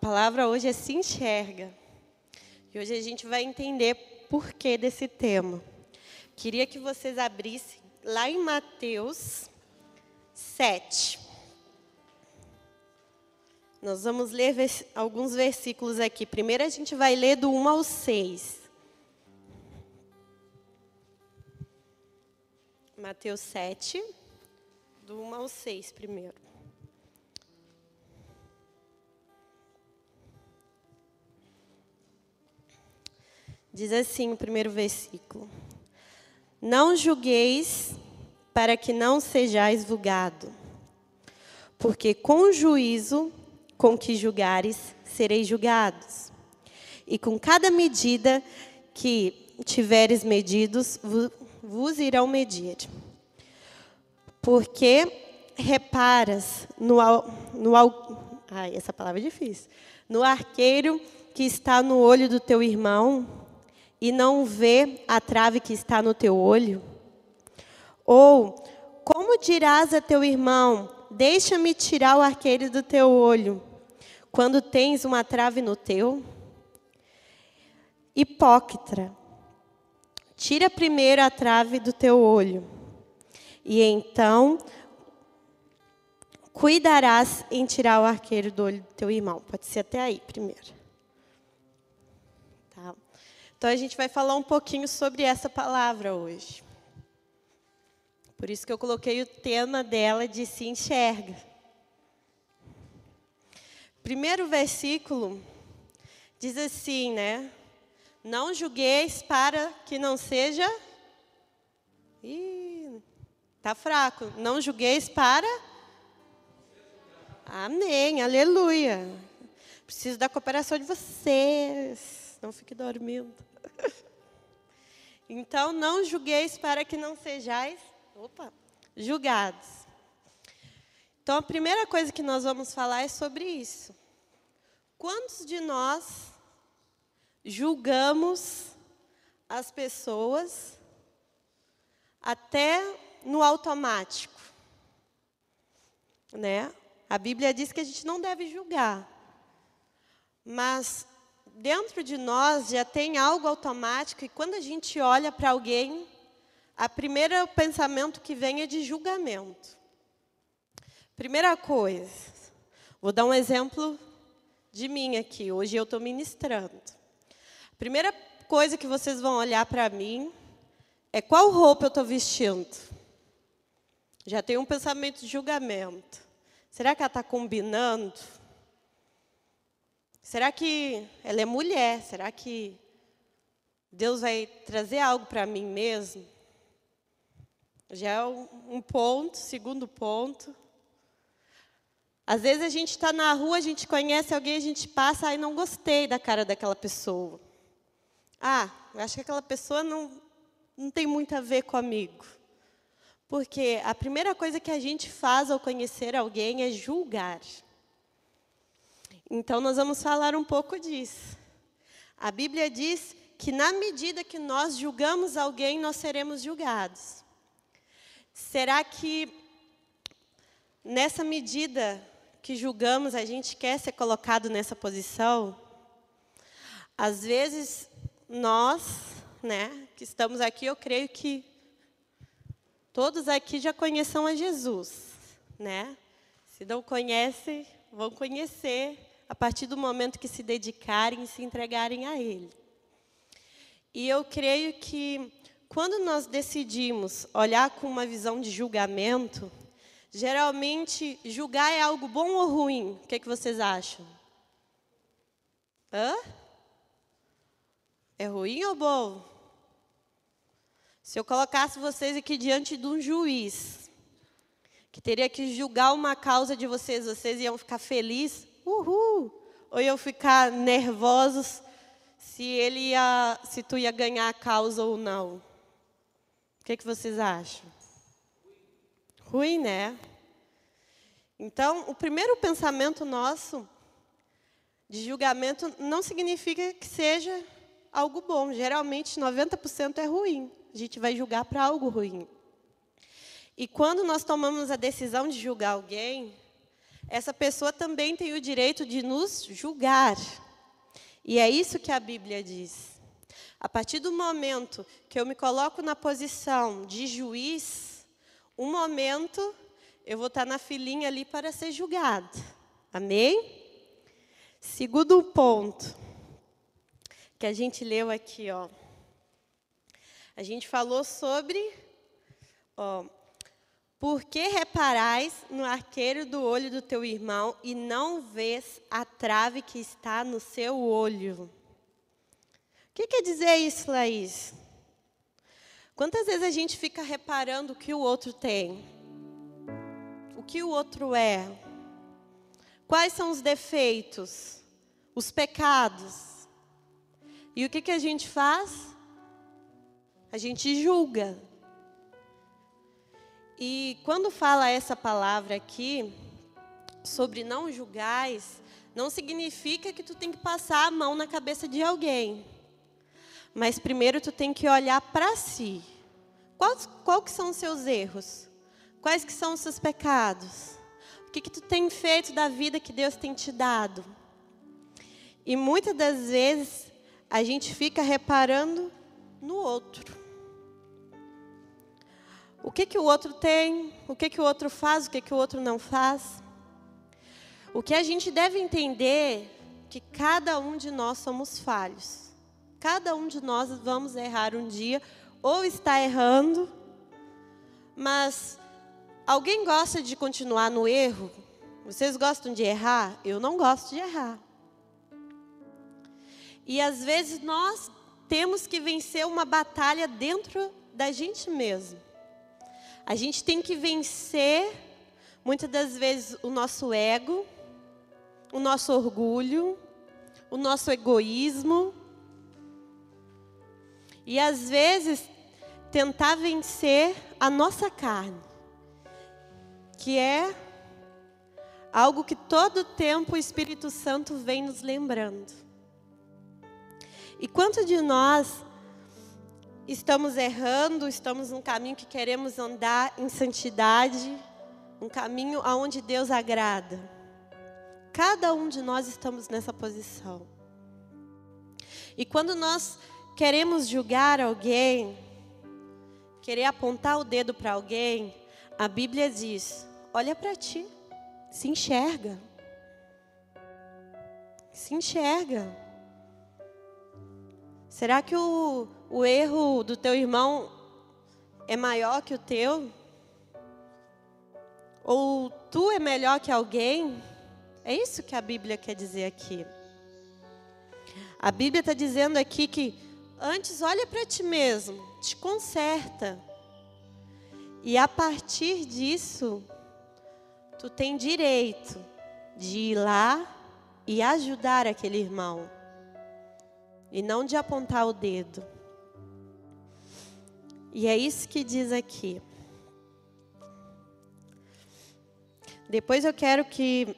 palavra hoje é se enxerga. E hoje a gente vai entender por que desse tema. Queria que vocês abrissem lá em Mateus 7. Nós vamos ler vers alguns versículos aqui. Primeiro a gente vai ler do 1 ao 6. Mateus 7, do 1 ao 6 primeiro. Diz assim o primeiro versículo: Não julgueis para que não sejais julgado, porque com o juízo com que julgares sereis julgados, e com cada medida que tiveres medidos vos irão medir. Porque reparas no, no ai, essa palavra é difícil, no arqueiro que está no olho do teu irmão e não vê a trave que está no teu olho? Ou como dirás a teu irmão: Deixa-me tirar o arqueiro do teu olho, quando tens uma trave no teu? Hipócrita, tira primeiro a trave do teu olho, e então cuidarás em tirar o arqueiro do olho do teu irmão. Pode ser até aí primeiro. Então a gente vai falar um pouquinho sobre essa palavra hoje. Por isso que eu coloquei o tema dela de se enxerga. Primeiro versículo diz assim, né? Não julgueis para que não seja. Ih, tá fraco. Não julgueis para. Amém, aleluia. Preciso da cooperação de vocês. Não fique dormindo. Então, não julgueis para que não sejais opa, julgados. Então, a primeira coisa que nós vamos falar é sobre isso. Quantos de nós julgamos as pessoas até no automático? Né? A Bíblia diz que a gente não deve julgar. Mas dentro de nós já tem algo automático e quando a gente olha para alguém, a primeiro pensamento que vem é de julgamento. Primeira coisa, vou dar um exemplo de mim aqui. Hoje eu estou ministrando. Primeira coisa que vocês vão olhar para mim é qual roupa eu estou vestindo. Já tem um pensamento de julgamento. Será que ela está combinando? Será que ela é mulher? Será que Deus vai trazer algo para mim mesmo? Já é um ponto, segundo ponto. Às vezes a gente está na rua, a gente conhece alguém, a gente passa, e não gostei da cara daquela pessoa. Ah, acho que aquela pessoa não, não tem muito a ver comigo. Porque a primeira coisa que a gente faz ao conhecer alguém é julgar. Então, nós vamos falar um pouco disso. A Bíblia diz que, na medida que nós julgamos alguém, nós seremos julgados. Será que, nessa medida que julgamos, a gente quer ser colocado nessa posição? Às vezes, nós, né, que estamos aqui, eu creio que todos aqui já conheçam a Jesus, né? Se não conhecem, vão conhecer a partir do momento que se dedicarem e se entregarem a Ele. E eu creio que quando nós decidimos olhar com uma visão de julgamento, geralmente julgar é algo bom ou ruim? O que, é que vocês acham? Hã? É ruim ou bom? Se eu colocasse vocês aqui diante de um juiz, que teria que julgar uma causa de vocês, vocês iam ficar felizes uhul, ou iam ficar nervosos se ele ia, se tu ia ganhar a causa ou não. O que, que vocês acham? Ruim, né? Então, o primeiro pensamento nosso de julgamento não significa que seja algo bom. Geralmente, 90% é ruim. A gente vai julgar para algo ruim. E quando nós tomamos a decisão de julgar alguém, essa pessoa também tem o direito de nos julgar. E é isso que a Bíblia diz. A partir do momento que eu me coloco na posição de juiz, um momento eu vou estar na filinha ali para ser julgado. Amém? Segundo ponto que a gente leu aqui, ó. A gente falou sobre, ó, por que reparais no arqueiro do olho do teu irmão e não vês a trave que está no seu olho? O que quer dizer isso, Laís? Quantas vezes a gente fica reparando o que o outro tem? O que o outro é? Quais são os defeitos? Os pecados? E o que, que a gente faz? A gente julga. E quando fala essa palavra aqui, sobre não julgais, não significa que tu tem que passar a mão na cabeça de alguém. Mas primeiro tu tem que olhar para si. Quais, qual que são os seus erros? Quais que são os seus pecados? O que, que tu tem feito da vida que Deus tem te dado? E muitas das vezes a gente fica reparando no outro. O que, que o outro tem, o que, que o outro faz, o que, que o outro não faz. O que a gente deve entender é que cada um de nós somos falhos. Cada um de nós vamos errar um dia, ou está errando, mas alguém gosta de continuar no erro? Vocês gostam de errar? Eu não gosto de errar. E às vezes nós temos que vencer uma batalha dentro da gente mesmo. A gente tem que vencer, muitas das vezes, o nosso ego, o nosso orgulho, o nosso egoísmo. E às vezes tentar vencer a nossa carne, que é algo que todo tempo o Espírito Santo vem nos lembrando. E quanto de nós estamos errando, estamos num caminho que queremos andar em santidade, um caminho aonde Deus agrada. Cada um de nós estamos nessa posição. E quando nós queremos julgar alguém, querer apontar o dedo para alguém, a Bíblia diz: olha para ti, se enxerga. Se enxerga. Será que o, o erro do teu irmão é maior que o teu? Ou tu é melhor que alguém? É isso que a Bíblia quer dizer aqui. A Bíblia está dizendo aqui que antes olha para ti mesmo, te conserta. E a partir disso, tu tem direito de ir lá e ajudar aquele irmão e não de apontar o dedo. E é isso que diz aqui. Depois eu quero que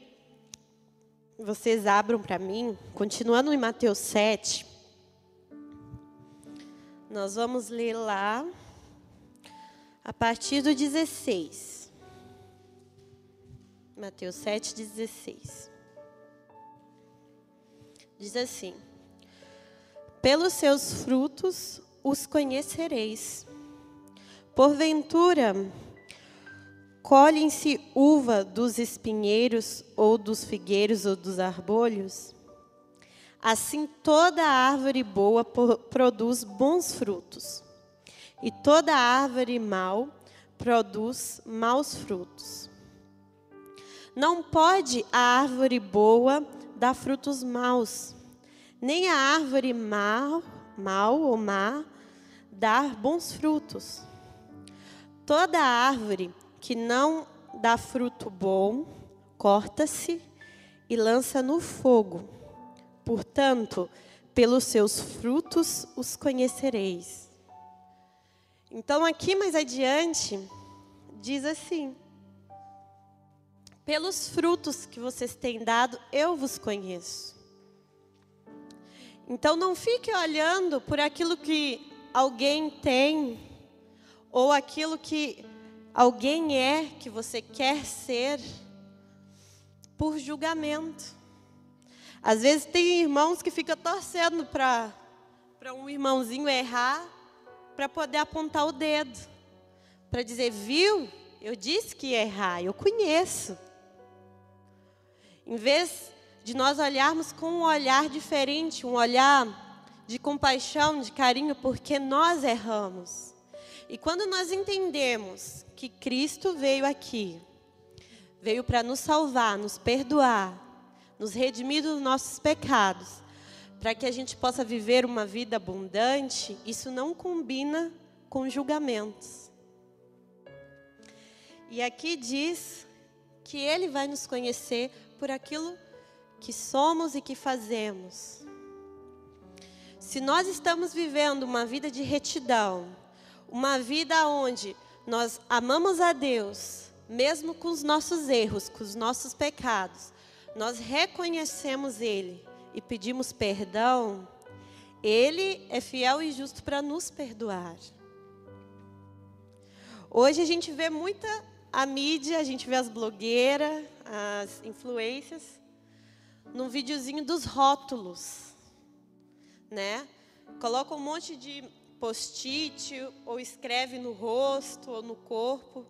vocês abram para mim, continuando em Mateus 7. Nós vamos ler lá a partir do 16. Mateus 7, 16. Diz assim: pelos seus frutos os conhecereis. Porventura, colhem-se uva dos espinheiros, ou dos figueiros, ou dos arbolhos? Assim toda árvore boa produz bons frutos, e toda árvore mal produz maus frutos. Não pode a árvore boa dar frutos maus, nem a árvore mal, mal ou má dar bons frutos. Toda árvore que não dá fruto bom, corta-se e lança no fogo. Portanto, pelos seus frutos os conhecereis. Então, aqui mais adiante, diz assim: Pelos frutos que vocês têm dado, eu vos conheço. Então não fique olhando por aquilo que alguém tem ou aquilo que alguém é que você quer ser. por julgamento. Às vezes tem irmãos que ficam torcendo para um irmãozinho errar, para poder apontar o dedo, para dizer, viu? Eu disse que ia errar, eu conheço. Em vez de nós olharmos com um olhar diferente, um olhar de compaixão, de carinho, porque nós erramos. E quando nós entendemos que Cristo veio aqui, veio para nos salvar, nos perdoar, nos redimir dos nossos pecados, para que a gente possa viver uma vida abundante, isso não combina com julgamentos. E aqui diz que Ele vai nos conhecer por aquilo que somos e que fazemos. Se nós estamos vivendo uma vida de retidão, uma vida onde nós amamos a Deus, mesmo com os nossos erros, com os nossos pecados, nós reconhecemos Ele e pedimos perdão, Ele é fiel e justo para nos perdoar. Hoje a gente vê muita a mídia, a gente vê as blogueiras, as influências, num videozinho dos rótulos, né? Coloca um monte de post-it ou escreve no rosto ou no corpo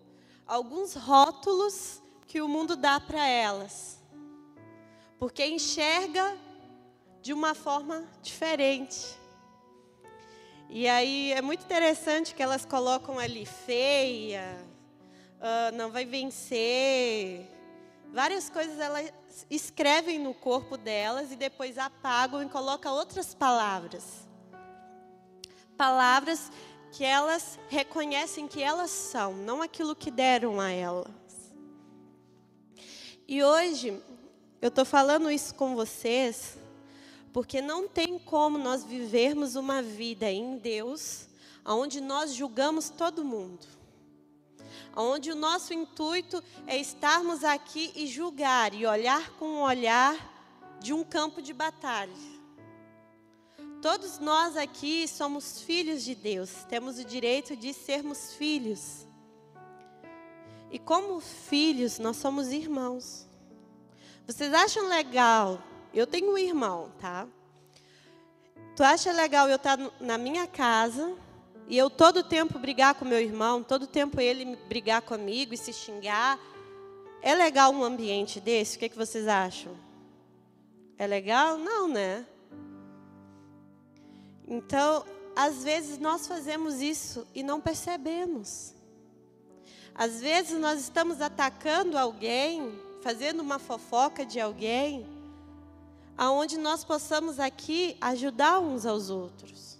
alguns rótulos que o mundo dá para elas. Porque enxerga de uma forma diferente. E aí é muito interessante que elas colocam ali feia, uh, não vai vencer. Várias coisas elas escrevem no corpo delas e depois apagam e colocam outras palavras. Palavras que elas reconhecem que elas são, não aquilo que deram a elas. E hoje eu estou falando isso com vocês porque não tem como nós vivermos uma vida em Deus onde nós julgamos todo mundo. Onde o nosso intuito é estarmos aqui e julgar e olhar com o olhar de um campo de batalha. Todos nós aqui somos filhos de Deus, temos o direito de sermos filhos. E como filhos, nós somos irmãos. Vocês acham legal eu tenho um irmão, tá? Tu acha legal eu estar na minha casa e eu todo tempo brigar com meu irmão, todo tempo ele brigar comigo e se xingar? É legal um ambiente desse? O que, é que vocês acham? É legal? Não, né? Então, às vezes nós fazemos isso e não percebemos. Às vezes nós estamos atacando alguém, fazendo uma fofoca de alguém, aonde nós possamos aqui ajudar uns aos outros.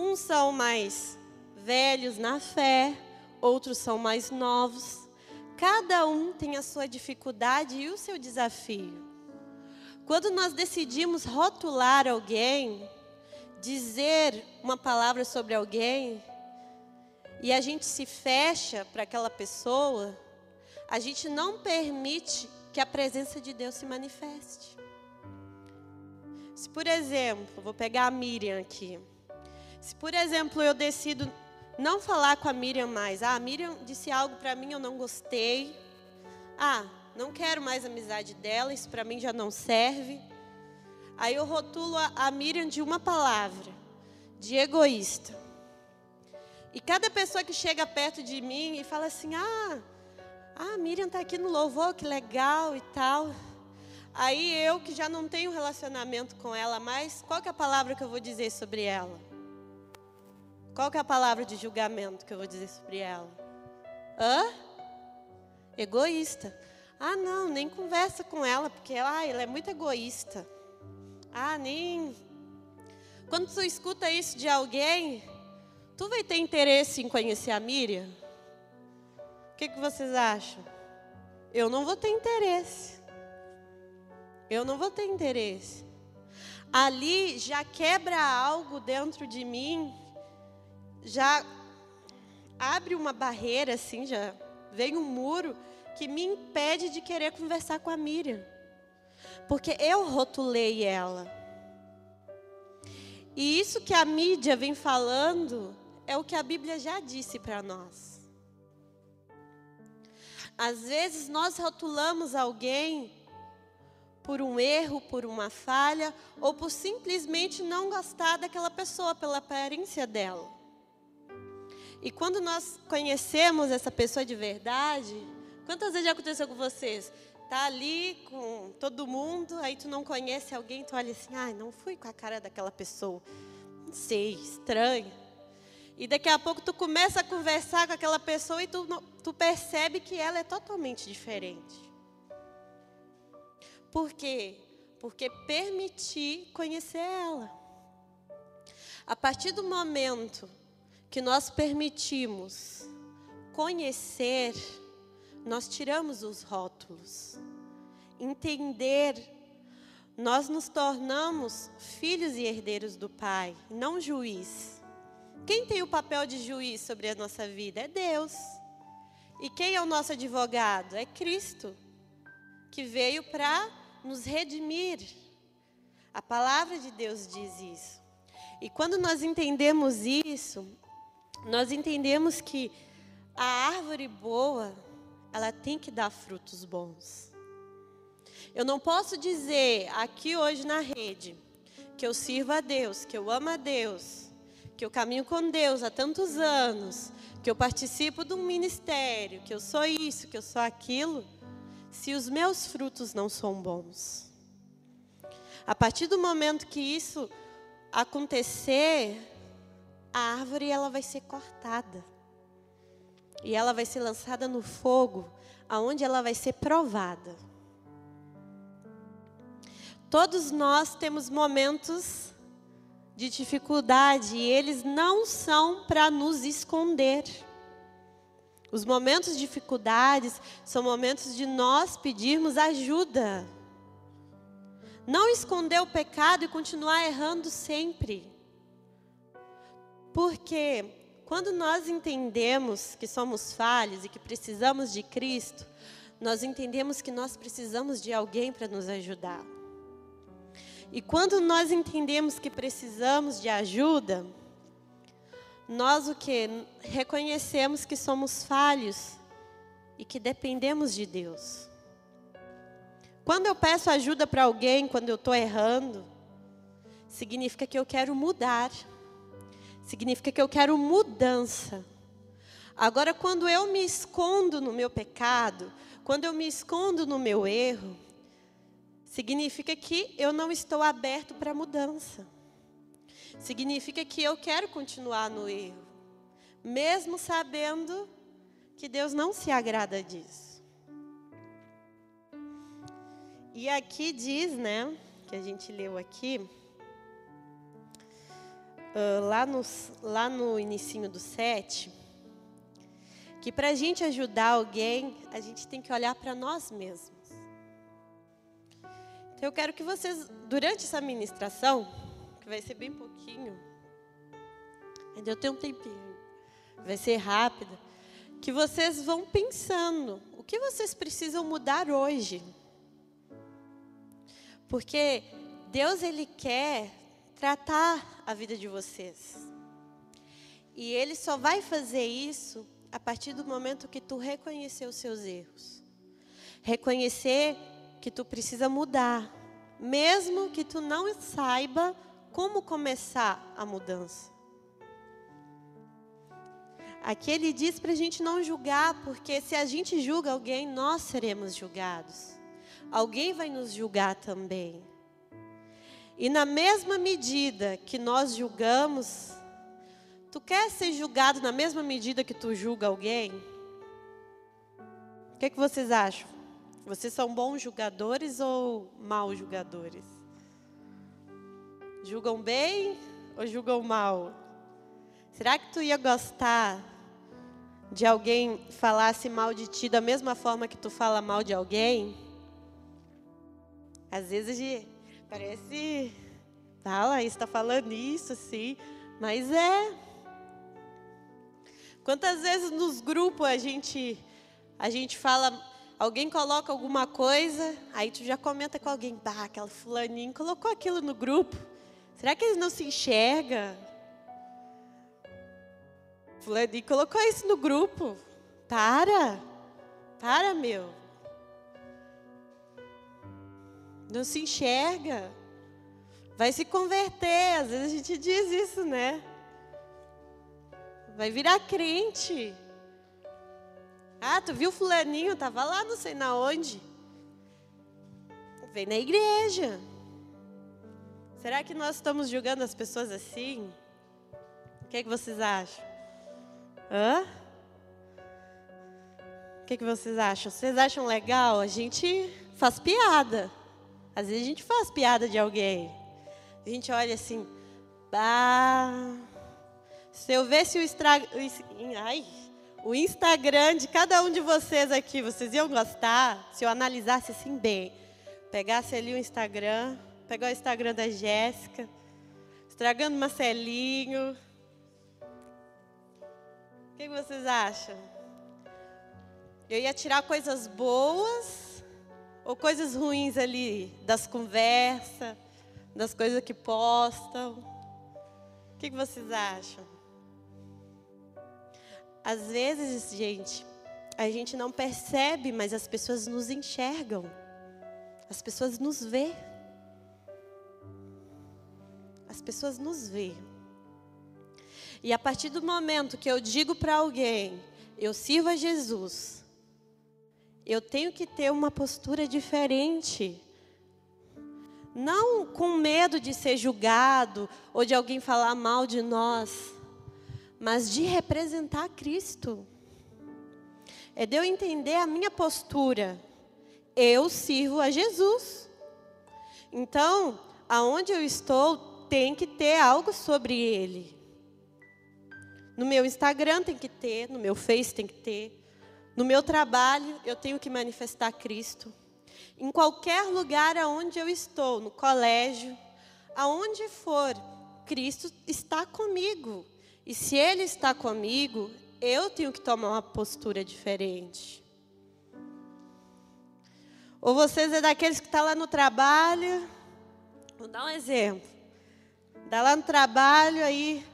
Uns são mais velhos na fé, outros são mais novos. Cada um tem a sua dificuldade e o seu desafio. Quando nós decidimos rotular alguém, dizer uma palavra sobre alguém, e a gente se fecha para aquela pessoa, a gente não permite que a presença de Deus se manifeste. Se, por exemplo, vou pegar a Miriam aqui. Se, por exemplo, eu decido não falar com a Miriam mais. Ah, a Miriam disse algo para mim, eu não gostei. Ah, não quero mais amizade dela, isso para mim já não serve. Aí eu rotulo a, a Miriam de uma palavra, de egoísta. E cada pessoa que chega perto de mim e fala assim: Ah, ah a Miriam está aqui no louvor, que legal e tal. Aí eu que já não tenho relacionamento com ela mais, qual que é a palavra que eu vou dizer sobre ela? Qual que é a palavra de julgamento que eu vou dizer sobre ela? Hã? Egoísta. Ah, não, nem conversa com ela, porque ah, ela é muito egoísta. Ah, nem. Quando tu escuta isso de alguém, tu vai ter interesse em conhecer a Miriam? O que, que vocês acham? Eu não vou ter interesse eu não vou ter interesse. Ali já quebra algo dentro de mim, já abre uma barreira, assim, já vem um muro que me impede de querer conversar com a Miriam. Porque eu rotulei ela. E isso que a mídia vem falando é o que a Bíblia já disse para nós. Às vezes nós rotulamos alguém por um erro, por uma falha, ou por simplesmente não gostar daquela pessoa, pela aparência dela. E quando nós conhecemos essa pessoa de verdade, quantas vezes já aconteceu com vocês? Tá ali com todo mundo, aí tu não conhece alguém, tu olha assim, ai, ah, não fui com a cara daquela pessoa. Não sei, estranho. E daqui a pouco tu começa a conversar com aquela pessoa e tu, tu percebe que ela é totalmente diferente. Por quê? Porque permitir conhecer ela. A partir do momento que nós permitimos conhecer, nós tiramos os rótulos. Entender, nós nos tornamos filhos e herdeiros do Pai, não juiz. Quem tem o papel de juiz sobre a nossa vida? É Deus. E quem é o nosso advogado? É Cristo, que veio para nos redimir. A palavra de Deus diz isso. E quando nós entendemos isso, nós entendemos que a árvore boa, ela tem que dar frutos bons. Eu não posso dizer aqui hoje na rede que eu sirvo a Deus, que eu amo a Deus, que eu caminho com Deus há tantos anos, que eu participo de um ministério, que eu sou isso, que eu sou aquilo, se os meus frutos não são bons. A partir do momento que isso acontecer, a árvore ela vai ser cortada. E ela vai ser lançada no fogo, aonde ela vai ser provada. Todos nós temos momentos de dificuldade e eles não são para nos esconder. Os momentos de dificuldades são momentos de nós pedirmos ajuda. Não esconder o pecado e continuar errando sempre. Porque quando nós entendemos que somos falhos e que precisamos de Cristo, nós entendemos que nós precisamos de alguém para nos ajudar. E quando nós entendemos que precisamos de ajuda, nós o que? Reconhecemos que somos falhos e que dependemos de Deus. Quando eu peço ajuda para alguém, quando eu estou errando, significa que eu quero mudar. Significa que eu quero mudança. Agora, quando eu me escondo no meu pecado, quando eu me escondo no meu erro, significa que eu não estou aberto para mudança. Significa que eu quero continuar no erro, mesmo sabendo que Deus não se agrada disso. E aqui diz, né, que a gente leu aqui, lá, no, lá no inicinho do 7, que para a gente ajudar alguém, a gente tem que olhar para nós mesmos. Então eu quero que vocês, durante essa ministração, que vai ser bem pouquinho, ainda eu tenho um tempinho, vai ser rápida, que vocês vão pensando, o que vocês precisam mudar hoje? Porque Deus, Ele quer tratar a vida de vocês. E Ele só vai fazer isso a partir do momento que tu reconhecer os seus erros. Reconhecer que tu precisa mudar, mesmo que tu não saiba como começar a mudança. Aqui ele diz para a gente não julgar, porque se a gente julga alguém, nós seremos julgados. Alguém vai nos julgar também. E na mesma medida que nós julgamos, tu quer ser julgado na mesma medida que tu julga alguém? O que, é que vocês acham? Vocês são bons julgadores ou maus julgadores? Julgam bem ou julgam mal? Será que tu ia gostar de alguém falasse mal de ti da mesma forma que tu fala mal de alguém? Às vezes Parece, fala, está falando isso, sim, mas é. Quantas vezes nos grupos a gente, a gente fala, alguém coloca alguma coisa, aí tu já comenta com alguém, bah, aquela fulaninha colocou aquilo no grupo. Será que eles não se enxergam? Fulaninho colocou isso no grupo. Para. Para, meu. Não se enxerga. Vai se converter. Às vezes a gente diz isso, né? Vai virar crente. Ah, tu viu fulaninho? Tava lá não sei na onde. Vem na igreja. Será que nós estamos julgando as pessoas assim? O que, é que vocês acham? Hã? O que, é que vocês acham? Vocês acham legal? A gente faz piada. Às vezes a gente faz piada de alguém. A gente olha assim, bah, se eu ver se o, estra... Ai, o Instagram de cada um de vocês aqui, vocês iam gostar se eu analisasse assim bem. Pegasse ali o Instagram, pegar o Instagram da Jéssica, estragando Marcelinho. O que vocês acham? Eu ia tirar coisas boas ou coisas ruins ali das conversas, das coisas que postam? O que vocês acham? Às vezes, gente, a gente não percebe, mas as pessoas nos enxergam. As pessoas nos vê. As pessoas nos vê. E a partir do momento que eu digo para alguém, eu sirvo a Jesus, eu tenho que ter uma postura diferente. Não com medo de ser julgado ou de alguém falar mal de nós mas de representar Cristo. É de eu entender a minha postura. Eu sirvo a Jesus. Então, aonde eu estou, tem que ter algo sobre Ele. No meu Instagram tem que ter, no meu Face tem que ter. No meu trabalho, eu tenho que manifestar Cristo. Em qualquer lugar aonde eu estou, no colégio, aonde for, Cristo está comigo. E se Ele está comigo, eu tenho que tomar uma postura diferente. Ou vocês é daqueles que estão tá lá no trabalho. Vou dar um exemplo. Dá lá no trabalho, aí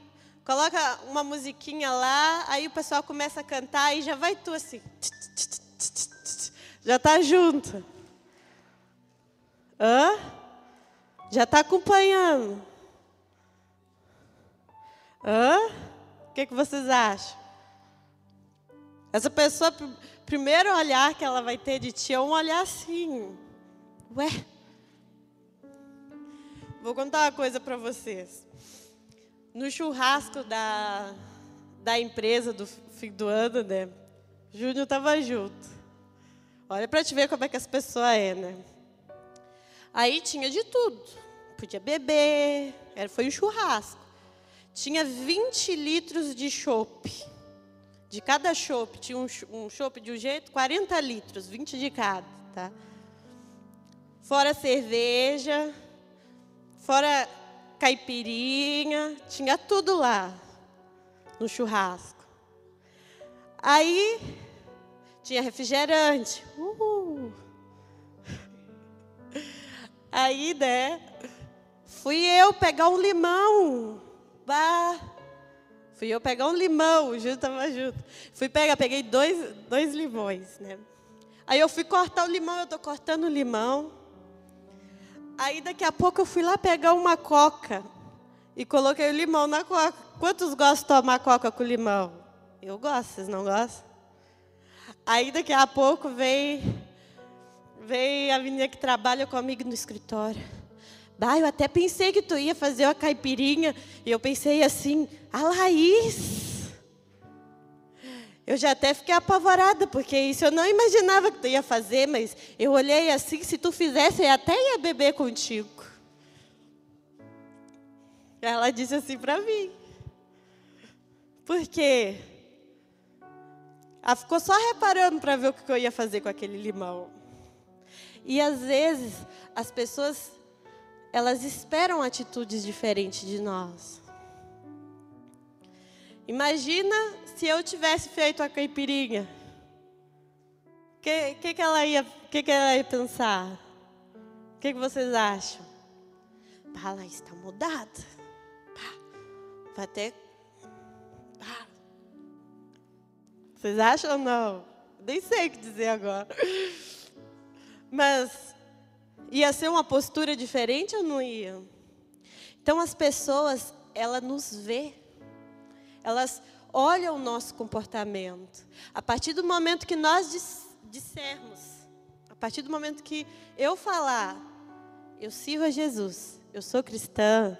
coloca uma musiquinha lá, aí o pessoal começa a cantar e já vai tu assim. Já está junto. Hã? Já está acompanhando. Hã? O que, que vocês acham? Essa pessoa, primeiro olhar que ela vai ter de ti é um olhar assim. Ué? Vou contar uma coisa para vocês. No churrasco da, da empresa do fim do ano, né? Júnior estava junto. Olha para te ver como é que as pessoas é, né? Aí tinha de tudo. Podia beber, era, foi um churrasco tinha 20 litros de chope. De cada chope, tinha um, chope de um jeito, 40 litros, 20 de cada, tá? Fora cerveja, fora caipirinha, tinha tudo lá no churrasco. Aí tinha refrigerante. Uh. Aí, né? Fui eu pegar um limão Bah! Fui eu pegar um limão, o Júlio estava junto. Fui pegar, peguei dois, dois limões, né? Aí eu fui cortar o limão, eu estou cortando o limão. Aí daqui a pouco eu fui lá pegar uma coca e coloquei o limão na coca. Quantos gostam de tomar coca com limão? Eu gosto, vocês não gostam? Aí daqui a pouco veio, veio a menina que trabalha comigo no escritório. Bah, eu até pensei que tu ia fazer uma caipirinha. E eu pensei assim, a Laís. Eu já até fiquei apavorada, porque isso eu não imaginava que tu ia fazer, mas eu olhei assim, se tu fizesse, eu até ia beber contigo. Ela disse assim para mim. Porque ela ficou só reparando para ver o que eu ia fazer com aquele limão. E às vezes as pessoas elas esperam atitudes diferentes de nós. Imagina se eu tivesse feito a caipirinha. O que, que, que, ela ia, que, que ela ia pensar? O que, que vocês acham? Ah, ela está mudada. Vai até. Vocês acham ou não? Nem sei o que dizer agora. Mas ia ser uma postura diferente ou não ia? Então as pessoas, ela nos vê. Elas olham o nosso comportamento. A partir do momento que nós dissermos, a partir do momento que eu falar, eu sirvo a Jesus, eu sou cristã,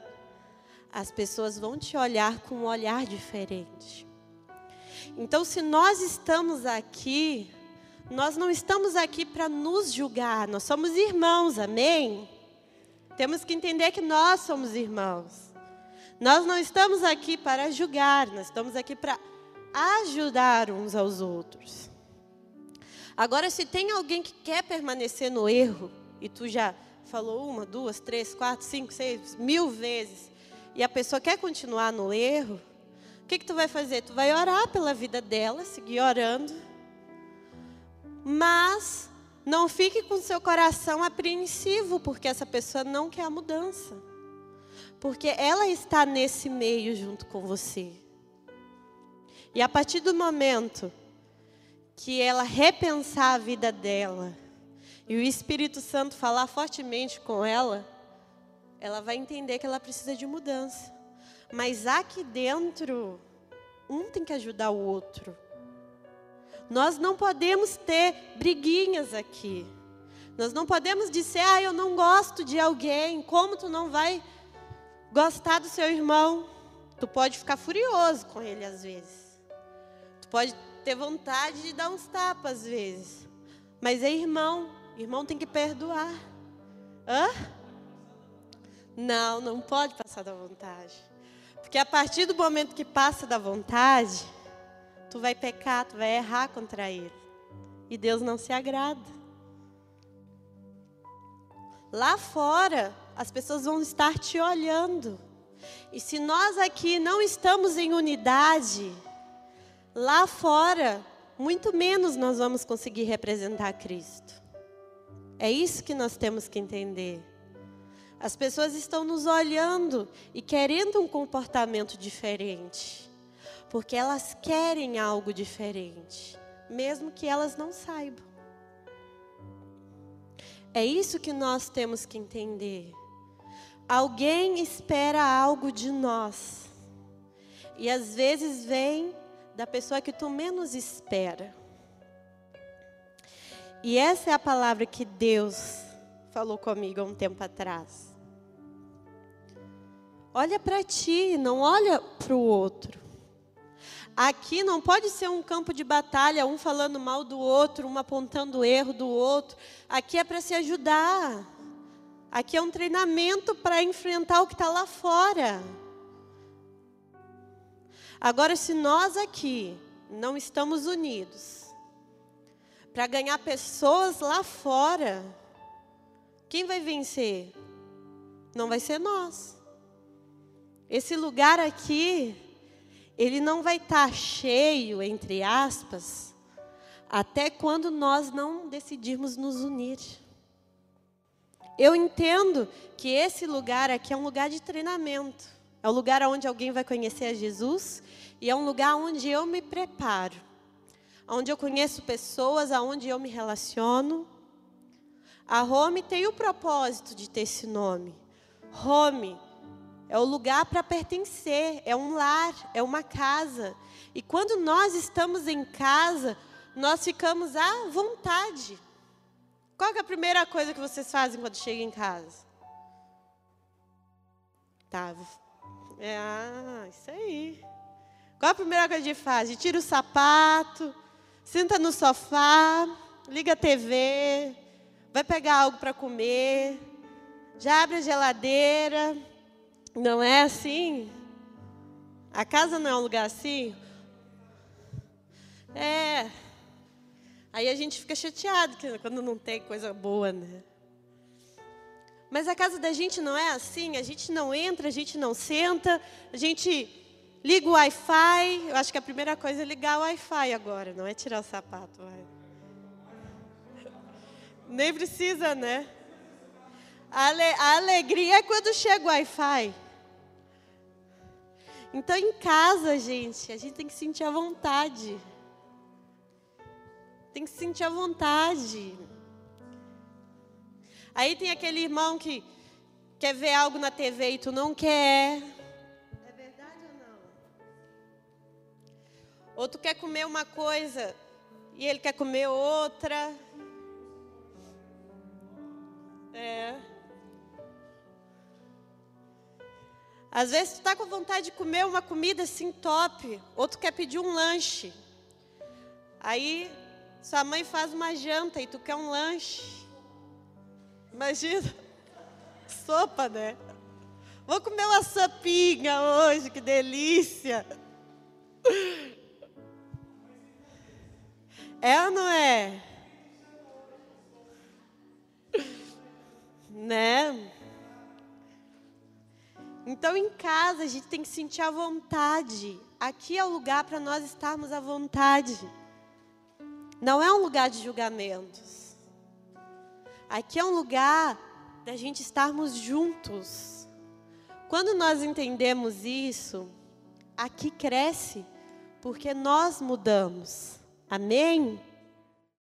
as pessoas vão te olhar com um olhar diferente. Então, se nós estamos aqui, nós não estamos aqui para nos julgar, nós somos irmãos, amém? Temos que entender que nós somos irmãos. Nós não estamos aqui para julgar, nós estamos aqui para ajudar uns aos outros. Agora, se tem alguém que quer permanecer no erro, e tu já falou uma, duas, três, quatro, cinco, seis, mil vezes, e a pessoa quer continuar no erro, o que, que tu vai fazer? Tu vai orar pela vida dela, seguir orando, mas não fique com seu coração apreensivo, porque essa pessoa não quer a mudança. Porque ela está nesse meio junto com você. E a partir do momento que ela repensar a vida dela e o Espírito Santo falar fortemente com ela, ela vai entender que ela precisa de mudança. Mas aqui dentro, um tem que ajudar o outro. Nós não podemos ter briguinhas aqui. Nós não podemos dizer, ah, eu não gosto de alguém. Como tu não vai gostar do seu irmão? Tu pode ficar furioso com ele às vezes. Tu pode ter vontade de dar uns tapas às vezes. Mas é irmão. Irmão tem que perdoar. Hã? Não, não pode passar da vontade. Porque a partir do momento que passa da vontade, tu vai pecar, tu vai errar contra Ele. E Deus não se agrada. Lá fora, as pessoas vão estar te olhando. E se nós aqui não estamos em unidade, lá fora, muito menos nós vamos conseguir representar Cristo. É isso que nós temos que entender. As pessoas estão nos olhando e querendo um comportamento diferente porque elas querem algo diferente, mesmo que elas não saibam. É isso que nós temos que entender. Alguém espera algo de nós. E às vezes vem da pessoa que tu menos espera. E essa é a palavra que Deus falou comigo há um tempo atrás. Olha para ti, não olha para o outro. Aqui não pode ser um campo de batalha, um falando mal do outro, um apontando o erro do outro. Aqui é para se ajudar. Aqui é um treinamento para enfrentar o que está lá fora. Agora, se nós aqui não estamos unidos para ganhar pessoas lá fora, quem vai vencer? Não vai ser nós. Esse lugar aqui ele não vai estar tá cheio, entre aspas, até quando nós não decidirmos nos unir. Eu entendo que esse lugar aqui é um lugar de treinamento. É um lugar onde alguém vai conhecer a Jesus e é um lugar onde eu me preparo. Onde eu conheço pessoas, aonde eu me relaciono. A Home tem o propósito de ter esse nome. Home é o lugar para pertencer, é um lar, é uma casa. E quando nós estamos em casa, nós ficamos à vontade. Qual é a primeira coisa que vocês fazem quando chegam em casa? Tá. É, ah, isso aí. Qual a primeira coisa que a gente faz? A gente tira o sapato, senta no sofá, liga a TV, vai pegar algo para comer, já abre a geladeira, não é assim? A casa não é um lugar assim? É. Aí a gente fica chateado quando não tem coisa boa, né? Mas a casa da gente não é assim, a gente não entra, a gente não senta, a gente liga o Wi-Fi. Eu acho que a primeira coisa é ligar o Wi-Fi agora, não é tirar o sapato. Vai. Nem precisa, né? A, ale a alegria é quando chega o Wi-Fi. Então, em casa, gente, a gente tem que sentir a vontade. Tem que se sentir à vontade. Aí tem aquele irmão que quer ver algo na TV e tu não quer. É verdade ou não? Ou tu quer comer uma coisa e ele quer comer outra. Às vezes tu está com vontade de comer uma comida assim top, ou tu quer pedir um lanche. Aí sua mãe faz uma janta e tu quer um lanche. Imagina. Sopa, né? Vou comer uma sopinha hoje, que delícia. É ou não é? Né? Então, em casa, a gente tem que sentir a vontade. Aqui é o lugar para nós estarmos à vontade. Não é um lugar de julgamentos. Aqui é um lugar da gente estarmos juntos. Quando nós entendemos isso, aqui cresce, porque nós mudamos. Amém?